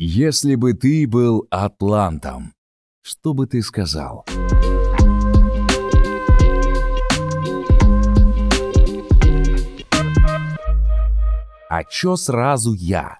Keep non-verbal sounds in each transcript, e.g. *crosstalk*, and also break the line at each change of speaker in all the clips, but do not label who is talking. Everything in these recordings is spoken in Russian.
Если бы ты был атлантом, что бы ты сказал? А чё сразу я?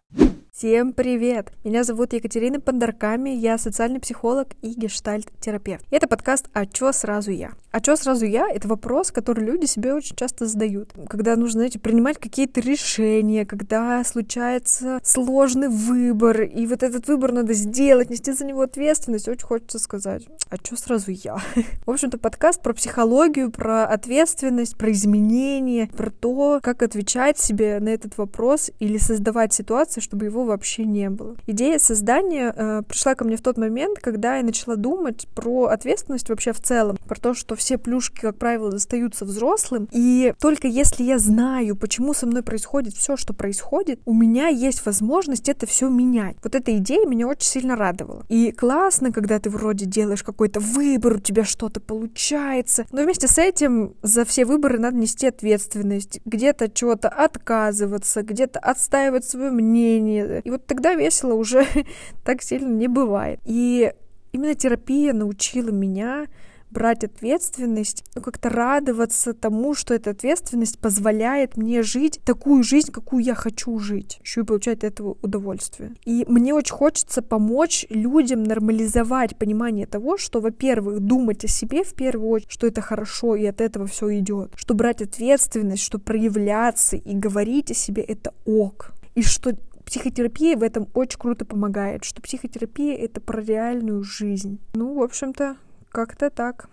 Всем привет! Меня зовут Екатерина Пандарками, я социальный психолог и гештальт-терапевт. Это подкаст «А чё сразу я?». «А чё сразу я?» — это вопрос, который люди себе очень часто задают. Когда нужно, знаете, принимать какие-то решения, когда случается сложный выбор, и вот этот выбор надо сделать, нести за него ответственность, очень хочется сказать «А чё сразу я?». *laughs* В общем-то, подкаст про психологию, про ответственность, про изменения, про то, как отвечать себе на этот вопрос или создавать ситуации, чтобы его вообще не было. Идея создания э, пришла ко мне в тот момент, когда я начала думать про ответственность вообще в целом, про то, что все плюшки, как правило, достаются взрослым, и только если я знаю, почему со мной происходит все, что происходит, у меня есть возможность это все менять. Вот эта идея меня очень сильно радовала. И классно, когда ты вроде делаешь какой-то выбор, у тебя что-то получается, но вместе с этим за все выборы надо нести ответственность, где-то чего-то отказываться, где-то отстаивать свое мнение, и вот тогда весело уже *laughs* так сильно не бывает. И именно терапия научила меня брать ответственность, ну, как-то радоваться тому, что эта ответственность позволяет мне жить такую жизнь, какую я хочу жить, еще и получать от этого удовольствие. И мне очень хочется помочь людям нормализовать понимание того, что, во-первых, думать о себе в первую очередь, что это хорошо, и от этого все идет, что брать ответственность, что проявляться и говорить о себе это ок, и что психотерапия в этом очень круто помогает, что психотерапия — это про реальную жизнь. Ну, в общем-то, как-то так.